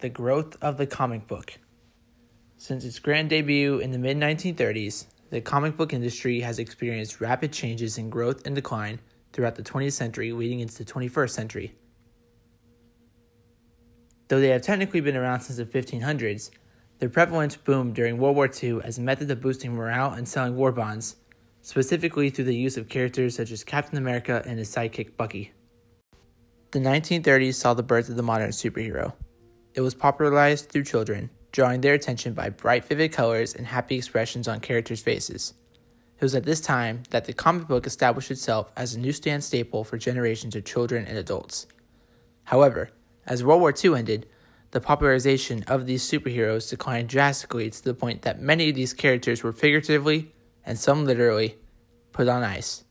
The growth of the comic book. Since its grand debut in the mid 1930s, the comic book industry has experienced rapid changes in growth and decline throughout the 20th century leading into the 21st century. Though they have technically been around since the 1500s, their prevalence boomed during World War II as a method of boosting morale and selling war bonds, specifically through the use of characters such as Captain America and his sidekick Bucky. The 1930s saw the birth of the modern superhero. It was popularized through children, drawing their attention by bright, vivid colors and happy expressions on characters' faces. It was at this time that the comic book established itself as a newsstand staple for generations of children and adults. However, as World War II ended, the popularization of these superheroes declined drastically to the point that many of these characters were figuratively, and some literally, put on ice.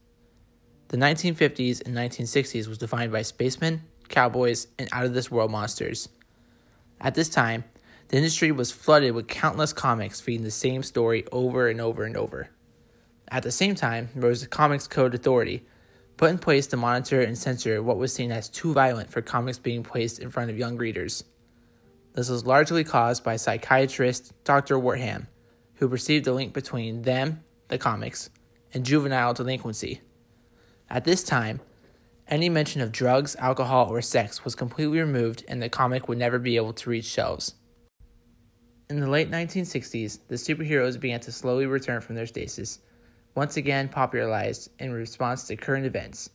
The 1950s and 1960s was defined by spacemen, cowboys, and out of this world monsters. At this time, the industry was flooded with countless comics feeding the same story over and over and over. At the same time, there was the Comics Code Authority, put in place to monitor and censor what was seen as too violent for comics being placed in front of young readers. This was largely caused by psychiatrist Dr. Wertham, who perceived the link between them, the comics, and juvenile delinquency. At this time, any mention of drugs, alcohol, or sex was completely removed and the comic would never be able to reach shelves. In the late 1960s, the superheroes began to slowly return from their stasis, once again popularized in response to current events.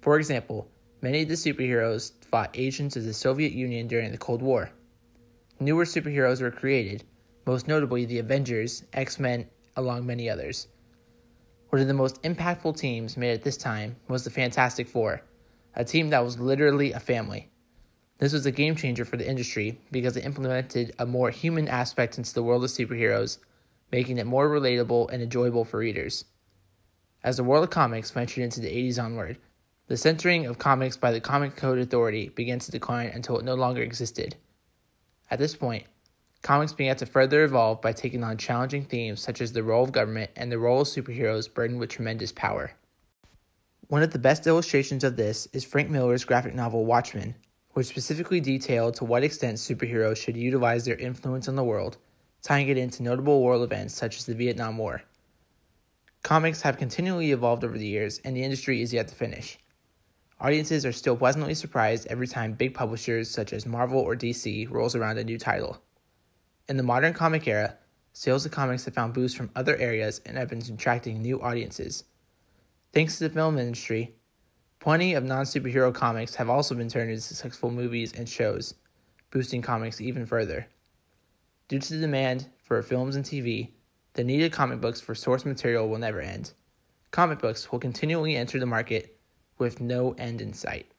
For example, many of the superheroes fought agents of the Soviet Union during the Cold War. Newer superheroes were created, most notably the Avengers, X Men, along many others. One of the most impactful teams made at this time was the Fantastic Four, a team that was literally a family. This was a game changer for the industry because it implemented a more human aspect into the world of superheroes, making it more relatable and enjoyable for readers. As the world of comics ventured into the 80s onward, the censoring of comics by the Comic Code Authority began to decline until it no longer existed. At this point, Comics began to further evolve by taking on challenging themes such as the role of government and the role of superheroes burdened with tremendous power. One of the best illustrations of this is Frank Miller's graphic novel Watchmen, which specifically detailed to what extent superheroes should utilize their influence on the world, tying it into notable world events such as the Vietnam War. Comics have continually evolved over the years, and the industry is yet to finish. Audiences are still pleasantly surprised every time big publishers such as Marvel or DC rolls around a new title. In the modern comic era, sales of comics have found boosts from other areas and have been attracting new audiences. Thanks to the film industry, plenty of non superhero comics have also been turned into successful movies and shows, boosting comics even further. Due to the demand for films and TV, the need of comic books for source material will never end. Comic books will continually enter the market with no end in sight.